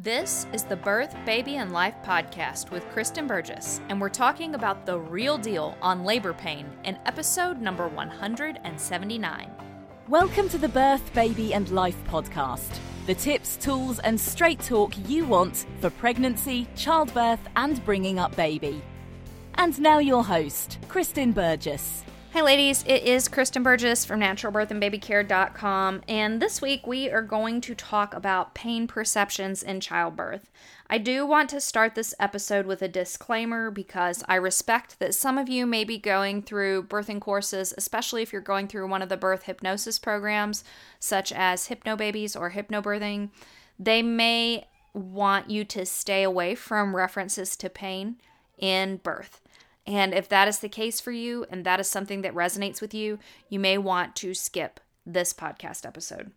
This is the Birth, Baby, and Life podcast with Kristen Burgess, and we're talking about the real deal on labor pain in episode number 179. Welcome to the Birth, Baby, and Life podcast. The tips, tools, and straight talk you want for pregnancy, childbirth, and bringing up baby. And now, your host, Kristen Burgess. Hi, ladies. It is Kristen Burgess from naturalbirthandbabycare.com, and this week we are going to talk about pain perceptions in childbirth. I do want to start this episode with a disclaimer because I respect that some of you may be going through birthing courses, especially if you're going through one of the birth hypnosis programs, such as Hypnobabies or Hypnobirthing. They may want you to stay away from references to pain in birth. And if that is the case for you and that is something that resonates with you, you may want to skip this podcast episode.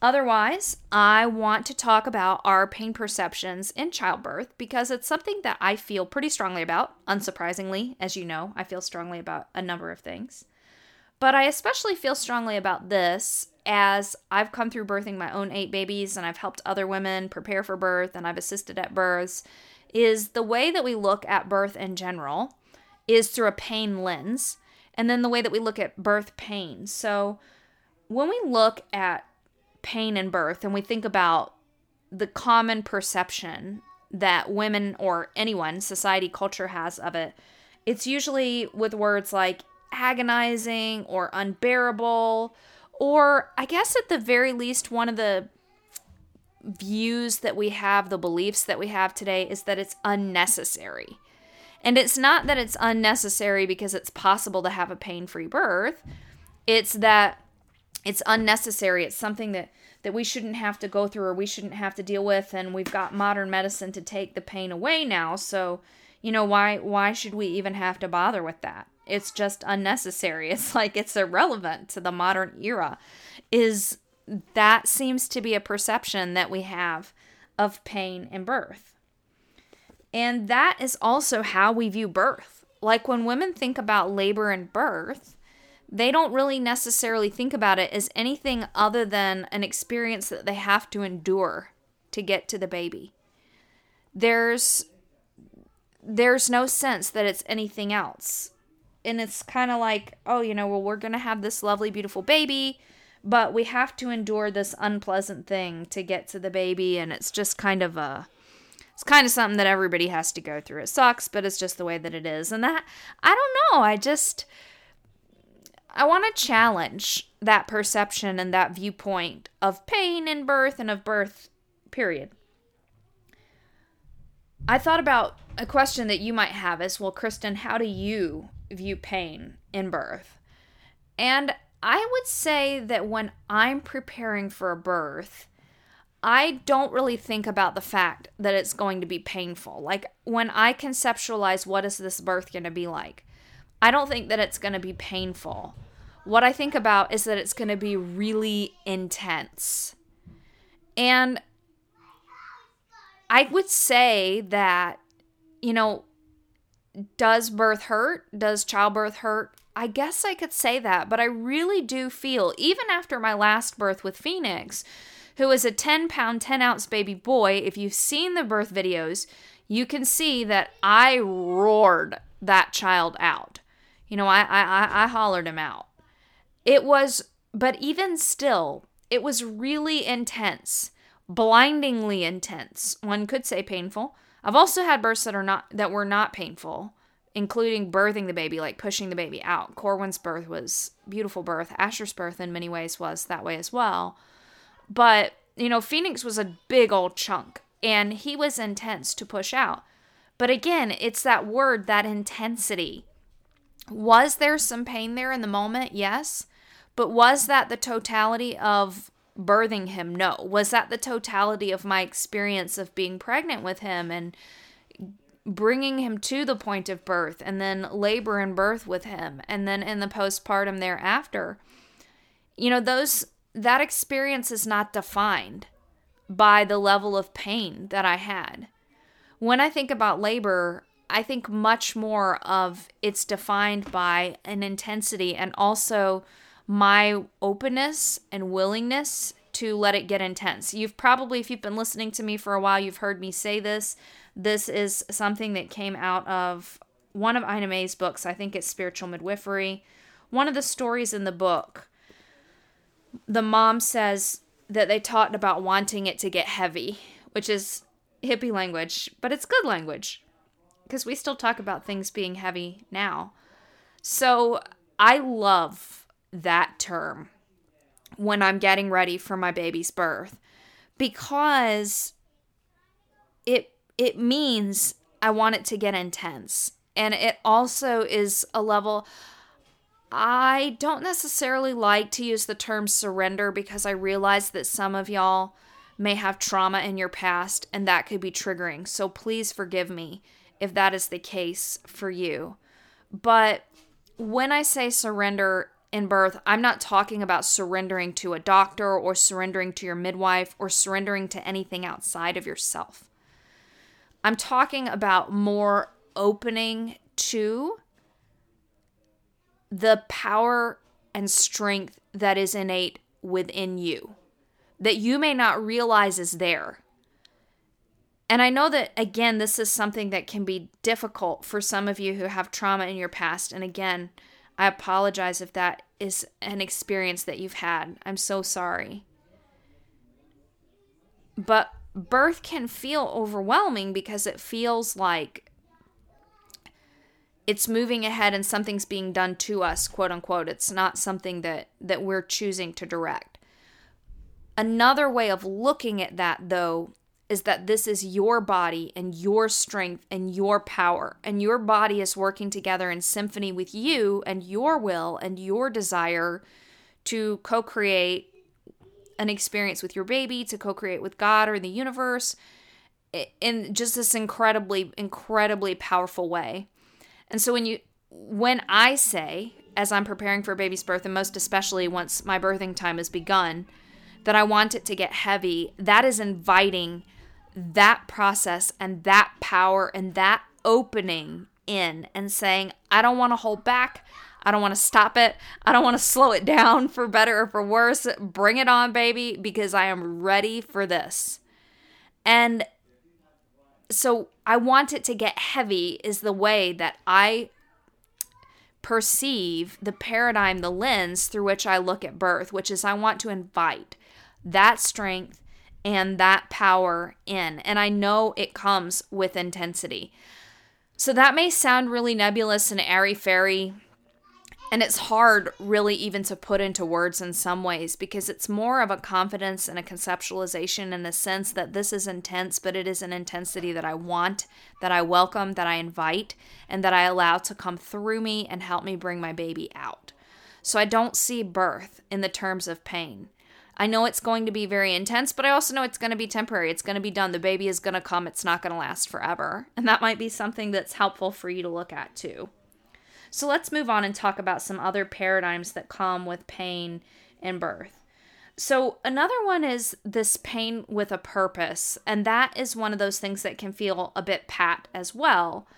Otherwise, I want to talk about our pain perceptions in childbirth because it's something that I feel pretty strongly about. Unsurprisingly, as you know, I feel strongly about a number of things. But I especially feel strongly about this as I've come through birthing my own eight babies and I've helped other women prepare for birth and I've assisted at births is the way that we look at birth in general is through a pain lens, and then the way that we look at birth pain. So when we look at pain in birth and we think about the common perception that women or anyone, society, culture has of it, it's usually with words like agonizing or unbearable, or I guess at the very least, one of the views that we have, the beliefs that we have today, is that it's unnecessary. And it's not that it's unnecessary because it's possible to have a pain free birth, it's that it's unnecessary. It's something that, that we shouldn't have to go through or we shouldn't have to deal with. And we've got modern medicine to take the pain away now. So, you know, why why should we even have to bother with that? It's just unnecessary. It's like it's irrelevant to the modern era. Is that seems to be a perception that we have of pain and birth. And that is also how we view birth. Like when women think about labor and birth, they don't really necessarily think about it as anything other than an experience that they have to endure to get to the baby. There's there's no sense that it's anything else. And it's kind of like, oh, you know, well we're going to have this lovely beautiful baby but we have to endure this unpleasant thing to get to the baby and it's just kind of a it's kind of something that everybody has to go through. It sucks, but it's just the way that it is. And that I don't know, I just I want to challenge that perception and that viewpoint of pain in birth and of birth period. I thought about a question that you might have is, well, Kristen, how do you view pain in birth? And I would say that when I'm preparing for a birth, I don't really think about the fact that it's going to be painful. Like when I conceptualize what is this birth going to be like, I don't think that it's going to be painful. What I think about is that it's going to be really intense. And I would say that, you know, does birth hurt? Does childbirth hurt? I guess I could say that, but I really do feel, even after my last birth with Phoenix, who is a 10 pound, 10 ounce baby boy, if you've seen the birth videos, you can see that I roared that child out. You know, I, I, I hollered him out. It was, but even still, it was really intense, blindingly intense. One could say painful. I've also had births that are not that were not painful including birthing the baby, like pushing the baby out. Corwin's birth was beautiful birth. Asher's birth in many ways was that way as well. But, you know, Phoenix was a big old chunk and he was intense to push out. But again, it's that word, that intensity. Was there some pain there in the moment? Yes. But was that the totality of birthing him? No. Was that the totality of my experience of being pregnant with him and bringing him to the point of birth and then labor and birth with him and then in the postpartum thereafter you know those that experience is not defined by the level of pain that i had when i think about labor i think much more of it's defined by an intensity and also my openness and willingness to let it get intense. You've probably, if you've been listening to me for a while, you've heard me say this. This is something that came out of one of Ina May's books. I think it's Spiritual Midwifery. One of the stories in the book, the mom says that they talked about wanting it to get heavy, which is hippie language, but it's good language because we still talk about things being heavy now. So I love that term when I'm getting ready for my baby's birth because it it means I want it to get intense. And it also is a level I don't necessarily like to use the term surrender because I realize that some of y'all may have trauma in your past and that could be triggering. So please forgive me if that is the case for you. But when I say surrender in birth, I'm not talking about surrendering to a doctor or surrendering to your midwife or surrendering to anything outside of yourself. I'm talking about more opening to the power and strength that is innate within you that you may not realize is there. And I know that, again, this is something that can be difficult for some of you who have trauma in your past. And again, I apologize if that is an experience that you've had. I'm so sorry. But birth can feel overwhelming because it feels like it's moving ahead and something's being done to us, quote unquote. It's not something that, that we're choosing to direct. Another way of looking at that, though, is that this is your body and your strength and your power, and your body is working together in symphony with you and your will and your desire to co create an experience with your baby, to co create with God or in the universe in just this incredibly, incredibly powerful way. And so when you, when I say, as I'm preparing for a baby's birth, and most especially once my birthing time has begun, that I want it to get heavy, that is inviting that process and that power and that opening in and saying, I don't want to hold back. I don't want to stop it. I don't want to slow it down for better or for worse. Bring it on, baby, because I am ready for this. And so I want it to get heavy, is the way that I perceive the paradigm, the lens through which I look at birth, which is I want to invite that strength and that power in. And I know it comes with intensity. So that may sound really nebulous and airy fairy. And it's hard, really, even to put into words in some ways because it's more of a confidence and a conceptualization in the sense that this is intense, but it is an intensity that I want, that I welcome, that I invite, and that I allow to come through me and help me bring my baby out. So I don't see birth in the terms of pain. I know it's going to be very intense, but I also know it's going to be temporary. It's going to be done. The baby is going to come. It's not going to last forever. And that might be something that's helpful for you to look at too. So let's move on and talk about some other paradigms that come with pain and birth. So, another one is this pain with a purpose, and that is one of those things that can feel a bit pat as well.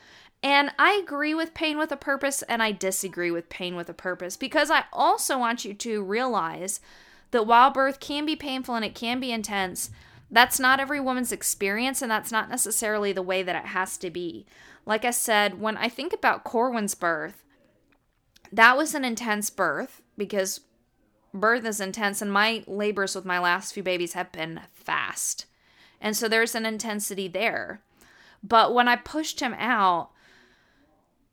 And I agree with pain with a purpose, and I disagree with pain with a purpose because I also want you to realize that while birth can be painful and it can be intense, that's not every woman's experience, and that's not necessarily the way that it has to be. Like I said, when I think about Corwin's birth, that was an intense birth because birth is intense, and my labors with my last few babies have been fast. And so there's an intensity there. But when I pushed him out,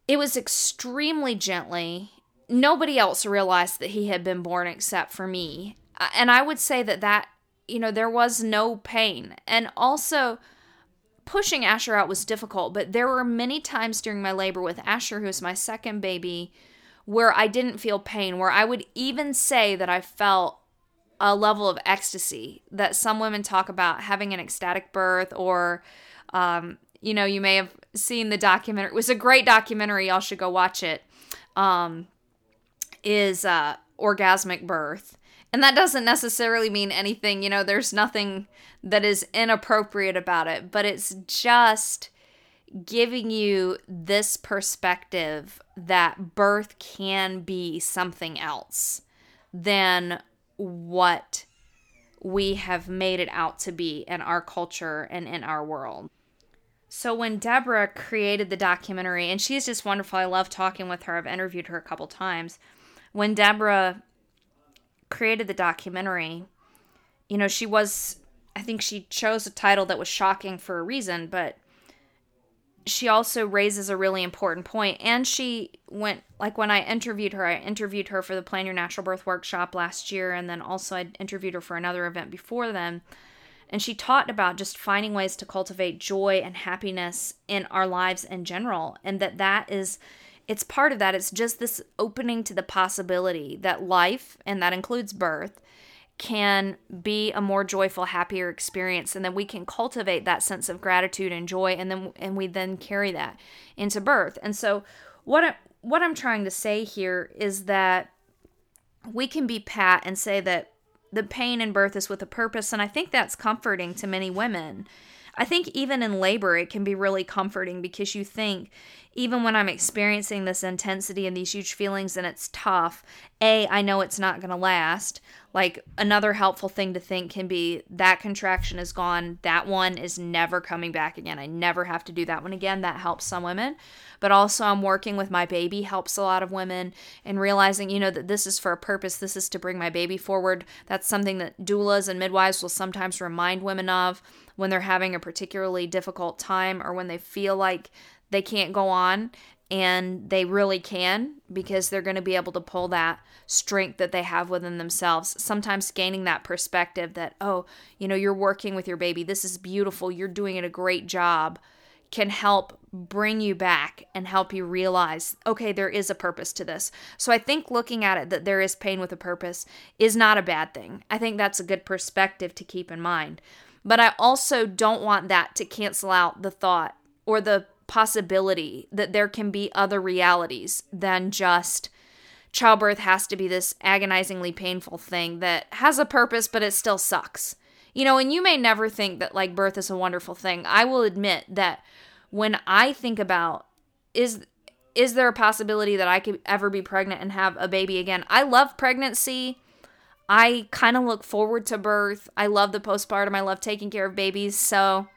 it was extremely gently. Nobody else realized that he had been born except for me uh, and I would say that that you know there was no pain, and also pushing Asher out was difficult. But there were many times during my labor with Asher, who's my second baby, where I didn't feel pain. Where I would even say that I felt a level of ecstasy that some women talk about having an ecstatic birth or um, you know you may have seen the documentary it was a great documentary y'all should go watch it um, is uh, orgasmic birth and that doesn't necessarily mean anything, you know, there's nothing that is inappropriate about it, but it's just giving you this perspective that birth can be something else than what we have made it out to be in our culture and in our world. So when Deborah created the documentary, and she's just wonderful, I love talking with her. I've interviewed her a couple times. When Deborah created the documentary, you know, she was, I think she chose a title that was shocking for a reason, but she also raises a really important point. And she went like when i interviewed her i interviewed her for the plan your natural birth workshop last year and then also i interviewed her for another event before then and she talked about just finding ways to cultivate joy and happiness in our lives in general and that that is it's part of that. It's just this opening to the possibility that life and that includes birth can be a more joyful happier experience and then we can cultivate that sense of gratitude and joy and then and we then carry that into birth. And so what I, what I'm trying to say here is that we can be pat and say that the pain in birth is with a purpose and I think that's comforting to many women. I think even in labor, it can be really comforting because you think, even when I'm experiencing this intensity and these huge feelings and it's tough, A, I know it's not going to last. Like another helpful thing to think can be that contraction is gone. That one is never coming back again. I never have to do that one again. That helps some women. But also, I'm working with my baby helps a lot of women and realizing, you know, that this is for a purpose. This is to bring my baby forward. That's something that doulas and midwives will sometimes remind women of when they're having a particularly difficult time or when they feel like they can't go on and they really can because they're going to be able to pull that strength that they have within themselves. Sometimes gaining that perspective that, oh, you know, you're working with your baby. This is beautiful. You're doing it a great job can help bring you back and help you realize, okay, there is a purpose to this. So I think looking at it that there is pain with a purpose is not a bad thing. I think that's a good perspective to keep in mind. But I also don't want that to cancel out the thought or the possibility that there can be other realities than just childbirth has to be this agonizingly painful thing that has a purpose, but it still sucks. You know, and you may never think that like birth is a wonderful thing. I will admit that when I think about is is there a possibility that I could ever be pregnant and have a baby again? I love pregnancy. I kind of look forward to birth. I love the postpartum. I love taking care of babies. So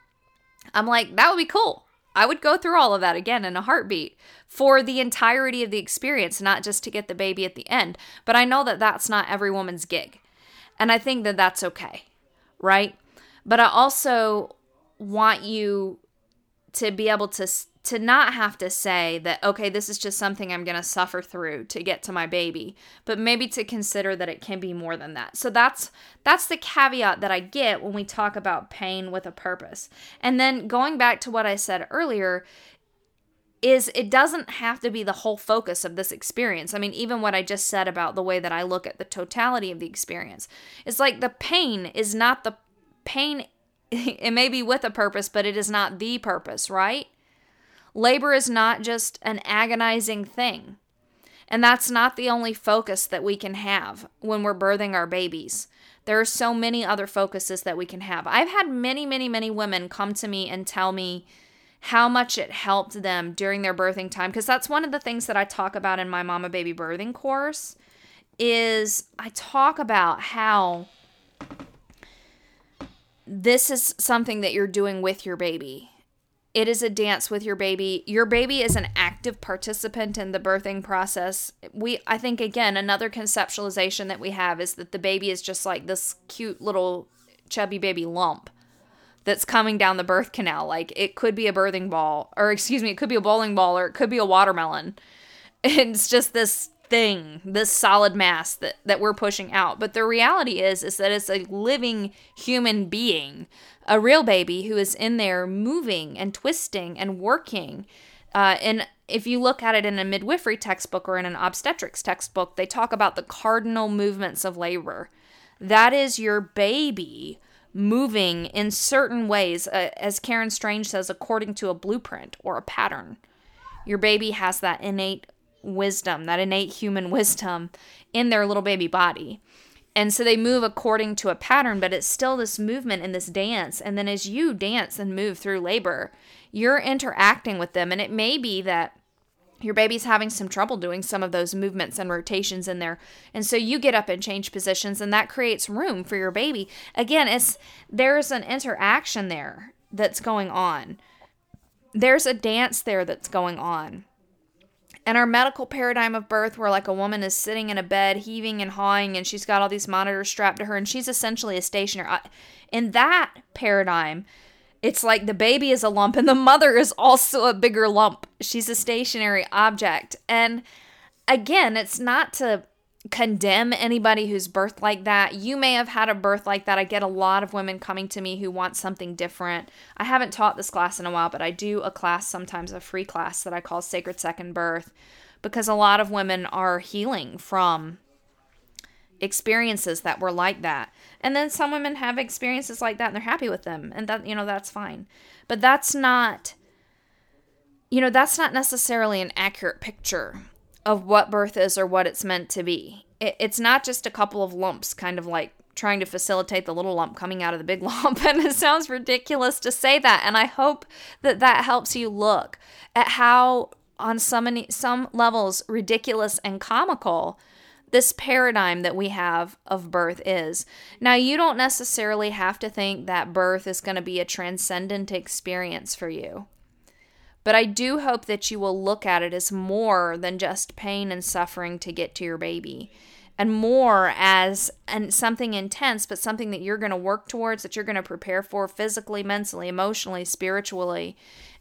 I'm like, that would be cool. I would go through all of that again in a heartbeat for the entirety of the experience, not just to get the baby at the end. But I know that that's not every woman's gig. And I think that that's okay, right? But I also want you to be able to to not have to say that okay this is just something i'm going to suffer through to get to my baby but maybe to consider that it can be more than that so that's that's the caveat that i get when we talk about pain with a purpose and then going back to what i said earlier is it doesn't have to be the whole focus of this experience. I mean, even what I just said about the way that I look at the totality of the experience. It's like the pain is not the pain it may be with a purpose, but it is not the purpose, right? Labor is not just an agonizing thing. And that's not the only focus that we can have when we're birthing our babies. There are so many other focuses that we can have. I've had many, many, many women come to me and tell me how much it helped them during their birthing time because that's one of the things that I talk about in my mama baby birthing course is I talk about how this is something that you're doing with your baby. It is a dance with your baby. Your baby is an active participant in the birthing process. We I think again another conceptualization that we have is that the baby is just like this cute little chubby baby lump that's coming down the birth canal. Like it could be a birthing ball or excuse me, it could be a bowling ball or it could be a watermelon. It's just this thing, this solid mass that, that we're pushing out. But the reality is is that it's a living human being, a real baby who is in there moving and twisting and working. Uh, and if you look at it in a midwifery textbook or in an obstetrics textbook, they talk about the cardinal movements of labor. That is your baby moving in certain ways, uh, as Karen Strange says, according to a blueprint or a pattern. Your baby has that innate wisdom, that innate human wisdom in their little baby body. And so they move according to a pattern, but it's still this movement and this dance. And then as you dance and move through labor, you're interacting with them. And it may be that your baby's having some trouble doing some of those movements and rotations in there and so you get up and change positions and that creates room for your baby again it's there's an interaction there that's going on there's a dance there that's going on and our medical paradigm of birth where like a woman is sitting in a bed heaving and hawing and she's got all these monitors strapped to her and she's essentially a stationer in that paradigm it's like the baby is a lump and the mother is also a bigger lump. She's a stationary object. And again, it's not to condemn anybody who's birthed like that. You may have had a birth like that. I get a lot of women coming to me who want something different. I haven't taught this class in a while, but I do a class sometimes, a free class that I call Sacred Second Birth, because a lot of women are healing from experiences that were like that. And then some women have experiences like that and they're happy with them. And that, you know, that's fine. But that's not, you know, that's not necessarily an accurate picture of what birth is or what it's meant to be. It, it's not just a couple of lumps, kind of like trying to facilitate the little lump coming out of the big lump. And it sounds ridiculous to say that. And I hope that that helps you look at how, on so many, some levels, ridiculous and comical this paradigm that we have of birth is. Now, you don't necessarily have to think that birth is going to be a transcendent experience for you. But I do hope that you will look at it as more than just pain and suffering to get to your baby and more as and something intense but something that you're going to work towards that you're going to prepare for physically, mentally, emotionally, spiritually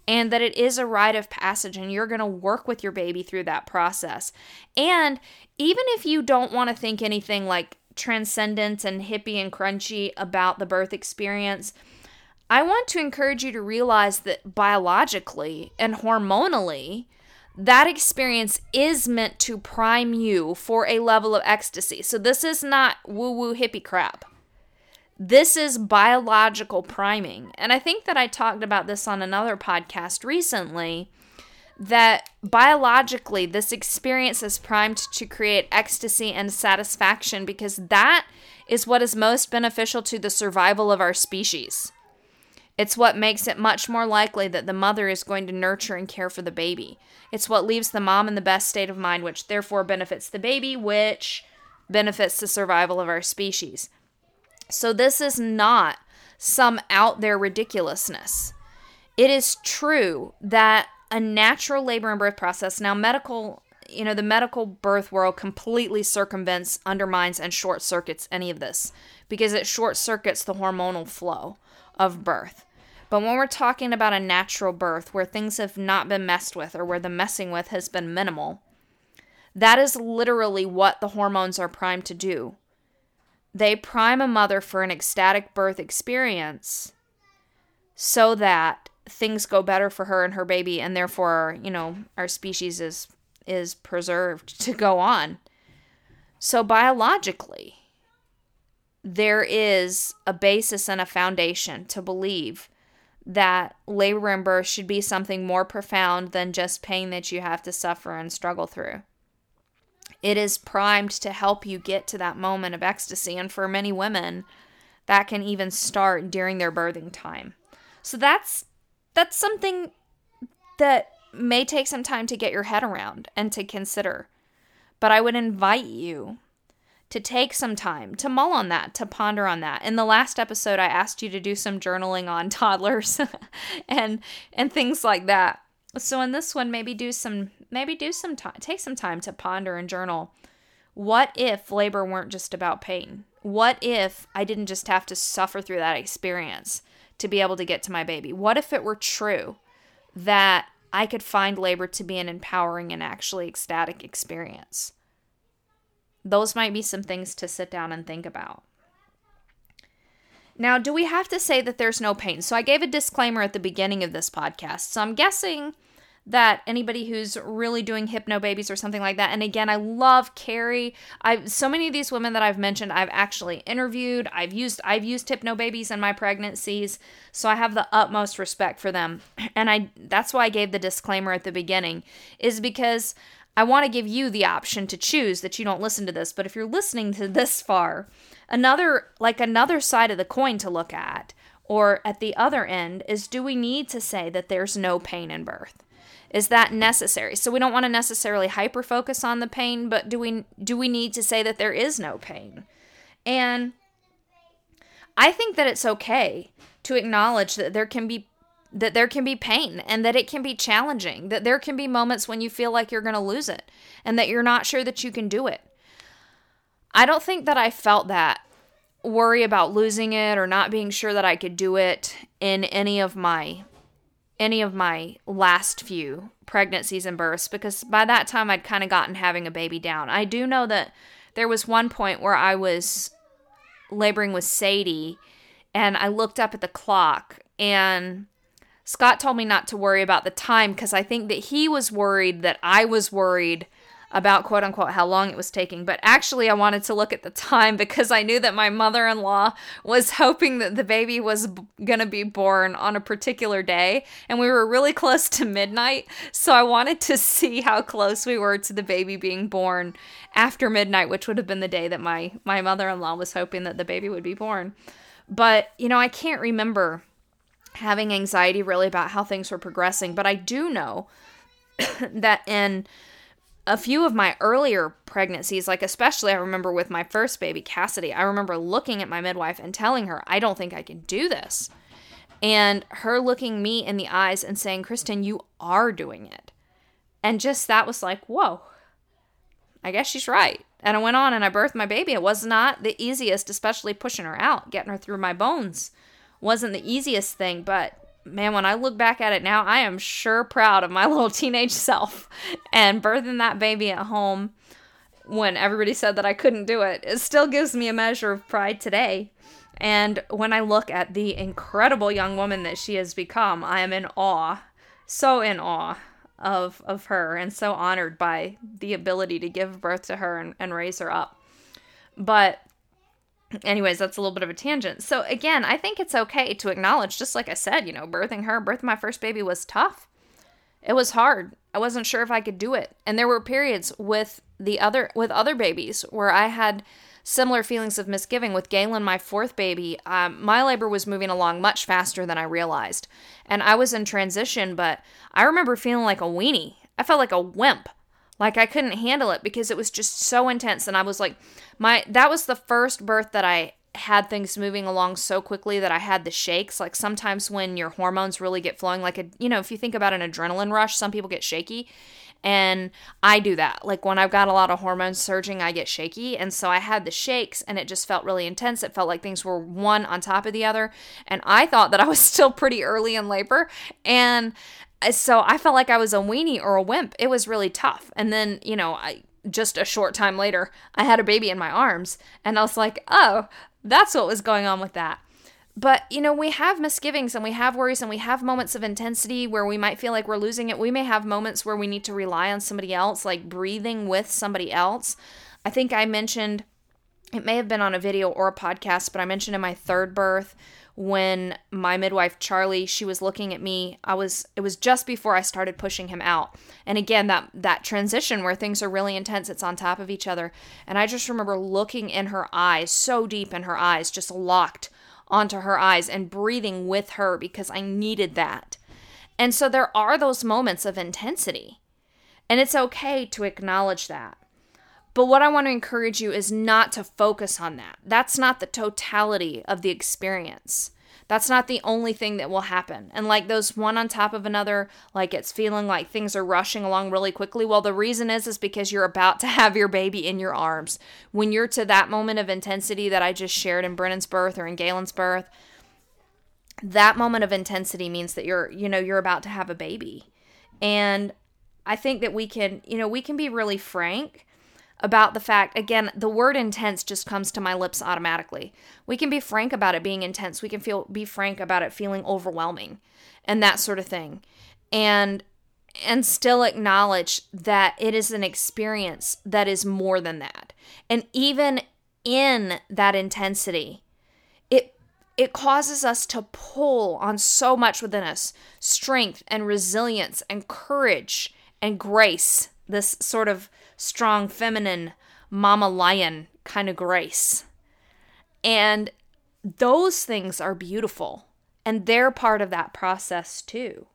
and that it is a rite of passage and you're going to work with your baby through that process. And even if you don't want to think anything like transcendent and hippie and crunchy about the birth experience, I want to encourage you to realize that biologically and hormonally, that experience is meant to prime you for a level of ecstasy. So, this is not woo woo hippie crap. This is biological priming. And I think that I talked about this on another podcast recently that biologically this experience is primed to create ecstasy and satisfaction because that is what is most beneficial to the survival of our species. It's what makes it much more likely that the mother is going to nurture and care for the baby. It's what leaves the mom in the best state of mind, which therefore benefits the baby, which benefits the survival of our species. So, this is not some out there ridiculousness. It is true that a natural labor and birth process, now, medical, you know, the medical birth world completely circumvents, undermines, and short circuits any of this because it short circuits the hormonal flow of birth. But when we're talking about a natural birth where things have not been messed with or where the messing with has been minimal, that is literally what the hormones are primed to do. They prime a mother for an ecstatic birth experience so that things go better for her and her baby and therefore, you know, our species is is preserved to go on. So biologically, there is a basis and a foundation to believe that labor and birth should be something more profound than just pain that you have to suffer and struggle through. It is primed to help you get to that moment of ecstasy. And for many women, that can even start during their birthing time. So that's that's something that may take some time to get your head around and to consider. But I would invite you to take some time to mull on that, to ponder on that. In the last episode I asked you to do some journaling on toddlers and and things like that. So in this one maybe do some maybe do some time, take some time to ponder and journal. What if labor weren't just about pain? What if I didn't just have to suffer through that experience to be able to get to my baby? What if it were true that I could find labor to be an empowering and actually ecstatic experience? Those might be some things to sit down and think about. Now, do we have to say that there's no pain? So, I gave a disclaimer at the beginning of this podcast. So, I'm guessing that anybody who's really doing hypnobabies or something like that and again i love kerry i so many of these women that i've mentioned i've actually interviewed i've used i've used hypnobabies in my pregnancies so i have the utmost respect for them and i that's why i gave the disclaimer at the beginning is because i want to give you the option to choose that you don't listen to this but if you're listening to this far another like another side of the coin to look at or at the other end is do we need to say that there's no pain in birth Is that necessary? So we don't want to necessarily hyper focus on the pain, but do we do we need to say that there is no pain? And I think that it's okay to acknowledge that there can be that there can be pain and that it can be challenging, that there can be moments when you feel like you're going to lose it and that you're not sure that you can do it. I don't think that I felt that worry about losing it or not being sure that I could do it in any of my any of my last few pregnancies and births because by that time I'd kind of gotten having a baby down. I do know that there was one point where I was laboring with Sadie and I looked up at the clock and Scott told me not to worry about the time because I think that he was worried that I was worried about quote unquote how long it was taking. But actually, I wanted to look at the time because I knew that my mother in law was hoping that the baby was b- going to be born on a particular day. And we were really close to midnight. So I wanted to see how close we were to the baby being born after midnight, which would have been the day that my, my mother in law was hoping that the baby would be born. But, you know, I can't remember having anxiety really about how things were progressing. But I do know that in a few of my earlier pregnancies, like especially I remember with my first baby, Cassidy, I remember looking at my midwife and telling her, I don't think I can do this. And her looking me in the eyes and saying, Kristen, you are doing it. And just that was like, whoa, I guess she's right. And I went on and I birthed my baby. It was not the easiest, especially pushing her out, getting her through my bones wasn't the easiest thing, but man, when I look back at it now, I am sure proud of my little teenage self and birthing that baby at home when everybody said that I couldn't do it. It still gives me a measure of pride today. And when I look at the incredible young woman that she has become, I am in awe, so in awe of of her and so honored by the ability to give birth to her and, and raise her up. But anyways, that's a little bit of a tangent. So again, I think it's okay to acknowledge, just like I said, you know, birthing her, birthing my first baby was tough. It was hard. I wasn't sure if I could do it. And there were periods with the other with other babies where I had similar feelings of misgiving with Galen, my fourth baby. Um, my labor was moving along much faster than I realized, and I was in transition. But I remember feeling like a weenie. I felt like a wimp. Like I couldn't handle it because it was just so intense and I was like my that was the first birth that I had things moving along so quickly that I had the shakes. Like sometimes when your hormones really get flowing, like a you know, if you think about an adrenaline rush, some people get shaky. And I do that. Like when I've got a lot of hormones surging, I get shaky. And so I had the shakes and it just felt really intense. It felt like things were one on top of the other. And I thought that I was still pretty early in labor. And uh, so I felt like I was a weenie or a wimp. It was really tough. And then, you know, I just a short time later, I had a baby in my arms and I was like, "Oh, that's what was going on with that." But, you know, we have misgivings and we have worries and we have moments of intensity where we might feel like we're losing it. We may have moments where we need to rely on somebody else, like breathing with somebody else. I think I mentioned it may have been on a video or a podcast, but I mentioned in my third birth when my midwife Charlie she was looking at me I was it was just before I started pushing him out and again that that transition where things are really intense it's on top of each other and I just remember looking in her eyes so deep in her eyes just locked onto her eyes and breathing with her because I needed that and so there are those moments of intensity and it's okay to acknowledge that but what I want to encourage you is not to focus on that. That's not the totality of the experience. That's not the only thing that will happen. And like those one on top of another, like it's feeling like things are rushing along really quickly. Well, the reason is is because you're about to have your baby in your arms. When you're to that moment of intensity that I just shared in Brennan's birth or in Galen's birth, that moment of intensity means that you're, you know, you're about to have a baby. And I think that we can, you know, we can be really frank about the fact again the word intense just comes to my lips automatically. We can be frank about it being intense. We can feel be frank about it feeling overwhelming and that sort of thing. And and still acknowledge that it is an experience that is more than that. And even in that intensity it it causes us to pull on so much within us strength and resilience and courage and grace this sort of strong, feminine, mama lion kind of grace. And those things are beautiful, and they're part of that process too.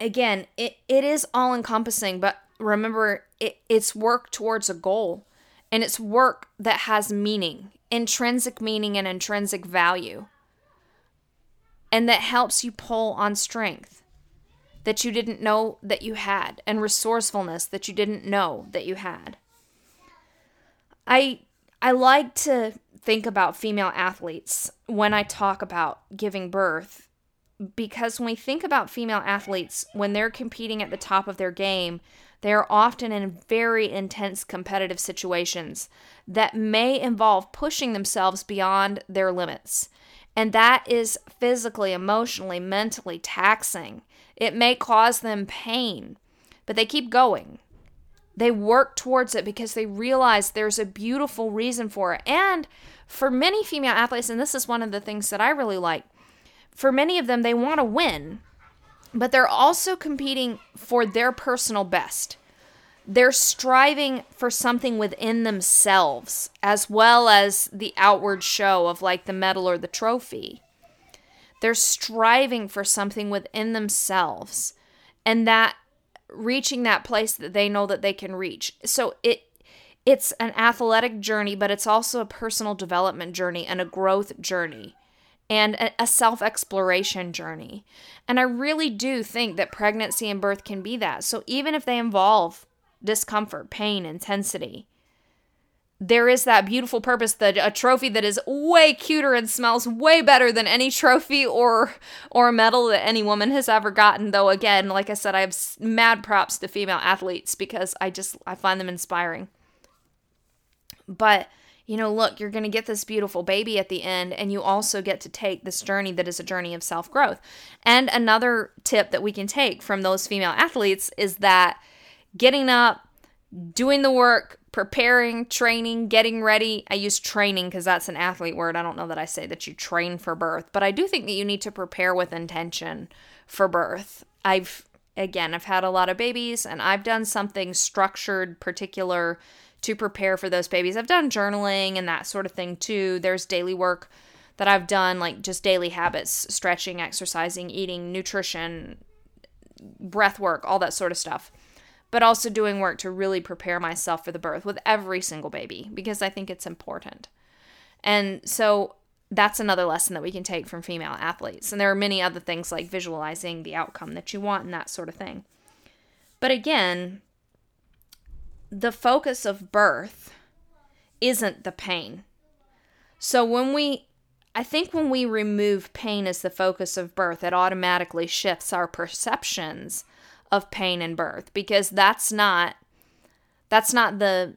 again, it, it is all encompassing, but remember, it, it's work towards a goal and it's work that has meaning, intrinsic meaning, and intrinsic value, and that helps you pull on strength that you didn't know that you had and resourcefulness that you didn't know that you had. I I like to think about female athletes when I talk about giving birth because when we think about female athletes when they're competing at the top of their game, they are often in very intense competitive situations that may involve pushing themselves beyond their limits. And that is physically, emotionally, mentally taxing. It may cause them pain, but they keep going. They work towards it because they realize there's a beautiful reason for it. And for many female athletes, and this is one of the things that I really like, for many of them, they want to win, but they're also competing for their personal best. They're striving for something within themselves as well as the outward show of like the medal or the trophy. They're striving for something within themselves and that reaching that place that they know that they can reach. So it it's an athletic journey, but it's also a personal development journey and a growth journey and a self exploration journey. And I really do think that pregnancy and birth can be that. So even if they involve discomfort, pain, intensity, there is that beautiful purpose that a trophy that is way cuter and smells way better than any trophy or or medal that any woman has ever gotten though again like i said i have mad props to female athletes because i just i find them inspiring but you know, look, you're going to get this beautiful baby at the end, and you also get to take this journey that is a journey of self growth. And another tip that we can take from those female athletes is that getting up, doing the work, preparing, training, getting ready. I use training because that's an athlete word. I don't know that I say that you train for birth, but I do think that you need to prepare with intention for birth. I've, again, I've had a lot of babies and I've done something structured, particular to prepare for those babies. I've done journaling and that sort of thing too. There's daily work that I've done, like just daily habits, stretching, exercising, eating, nutrition, breath work, all that sort of stuff. But also doing work to really prepare myself for the birth with every single baby because I think it's important. And so that's another lesson that we can take from female athletes. And there are many other things like visualizing the outcome that you want and that sort of thing. But again, the focus of birth isn't the pain. So when we I think when we remove pain as the focus of birth, it automatically shifts our perceptions of pain and birth because that's not that's not the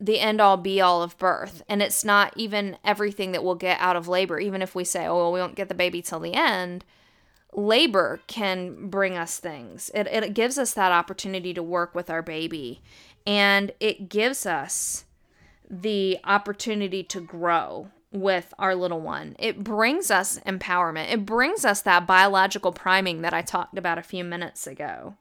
the end all be all of birth. And it's not even everything that we'll get out of labor. Even if we say oh well, we won't get the baby till the end labor can bring us things. It, it gives us that opportunity to work with our baby. And it gives us the opportunity to grow with our little one. It brings us empowerment. It brings us that biological priming that I talked about a few minutes ago.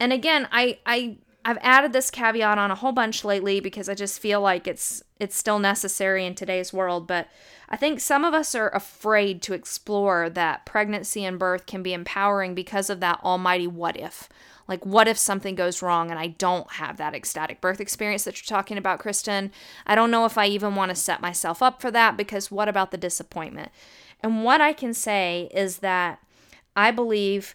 And again, I I I've added this caveat on a whole bunch lately because I just feel like it's it's still necessary in today's world, but I think some of us are afraid to explore that pregnancy and birth can be empowering because of that almighty what if. Like, what if something goes wrong and I don't have that ecstatic birth experience that you're talking about, Kristen? I don't know if I even want to set myself up for that because what about the disappointment? And what I can say is that I believe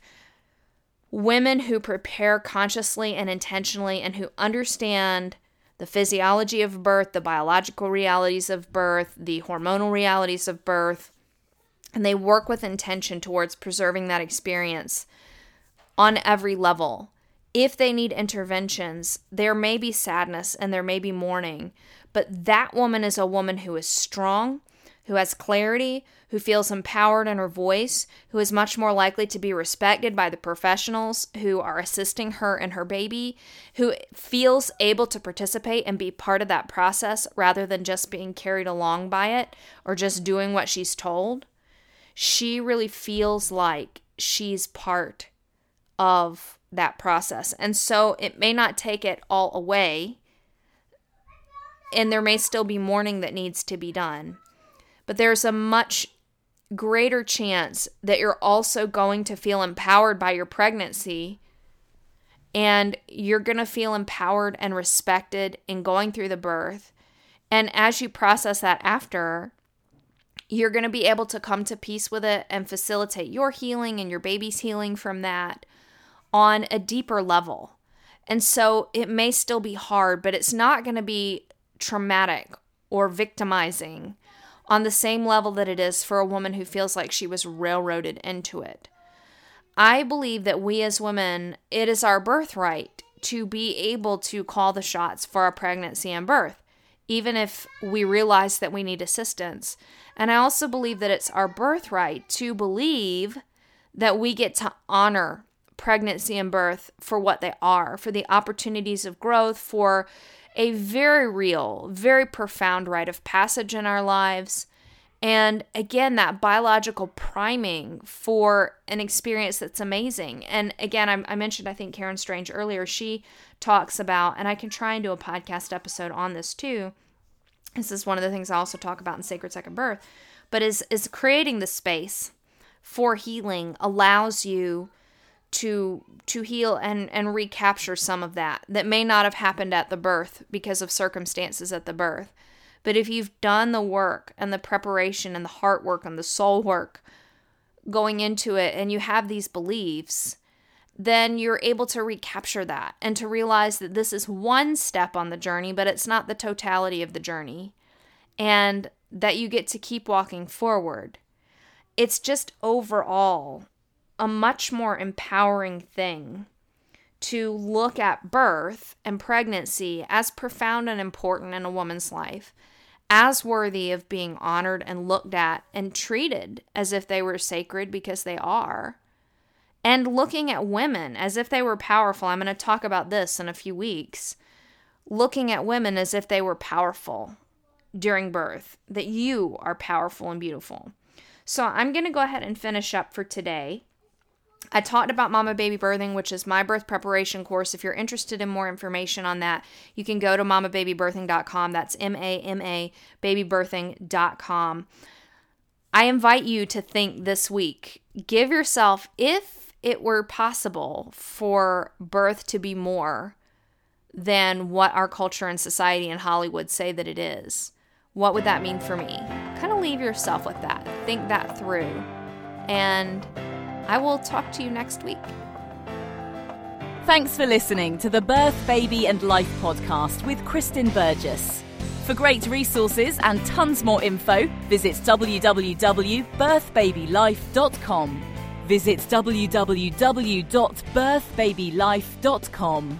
women who prepare consciously and intentionally and who understand the physiology of birth, the biological realities of birth, the hormonal realities of birth, and they work with intention towards preserving that experience on every level. If they need interventions, there may be sadness and there may be mourning, but that woman is a woman who is strong, who has clarity, who feels empowered in her voice, who is much more likely to be respected by the professionals who are assisting her and her baby, who feels able to participate and be part of that process rather than just being carried along by it or just doing what she's told. She really feels like she's part of that process. And so it may not take it all away, and there may still be mourning that needs to be done. But there's a much greater chance that you're also going to feel empowered by your pregnancy and you're going to feel empowered and respected in going through the birth. And as you process that after, you're going to be able to come to peace with it and facilitate your healing and your baby's healing from that on a deeper level. And so it may still be hard, but it's not going to be traumatic or victimizing on the same level that it is for a woman who feels like she was railroaded into it. I believe that we as women, it is our birthright to be able to call the shots for our pregnancy and birth, even if we realize that we need assistance. And I also believe that it's our birthright to believe that we get to honor pregnancy and birth for what they are, for the opportunities of growth, for a very real, very profound rite of passage in our lives. And again, that biological priming for an experience that's amazing. And again, I, I, mentioned, I think, Karen Strange earlier. She talks about, and I can try and do a podcast episode on this too. This is one of the things I also talk about in Sacred Second Birth, but is is creating the space for healing allows you to to heal and and recapture some of that that may not have happened at the birth because of circumstances at the birth. But if you've done the work and the preparation and the heart work and the soul work going into it and you have these beliefs then you're able to recapture that and to realize that this is one step on the journey but it's not the totality of the journey and that you get to keep walking forward. It's just overall a much more empowering thing to look at birth and pregnancy as profound and important in a woman's life, as worthy of being honored and looked at and treated as if they were sacred because they are, and looking at women as if they were powerful. I'm going to talk about this in a few weeks. Looking at women as if they were powerful during birth, that you are powerful and beautiful. So I'm going to go ahead and finish up for today. I talked about Mama Baby Birthing, which is my birth preparation course. If you're interested in more information on that, you can go to mamababybirthing.com. That's M A M A babybirthing.com. I invite you to think this week. Give yourself, if it were possible for birth to be more than what our culture and society and Hollywood say that it is, what would that mean for me? Kind of leave yourself with that. Think that through. And I will talk to you next week. Thanks for listening to the Birth, Baby and Life podcast with Kristen Burgess. For great resources and tons more info, visit www.birthbabylife.com. Visit www.birthbabylife.com.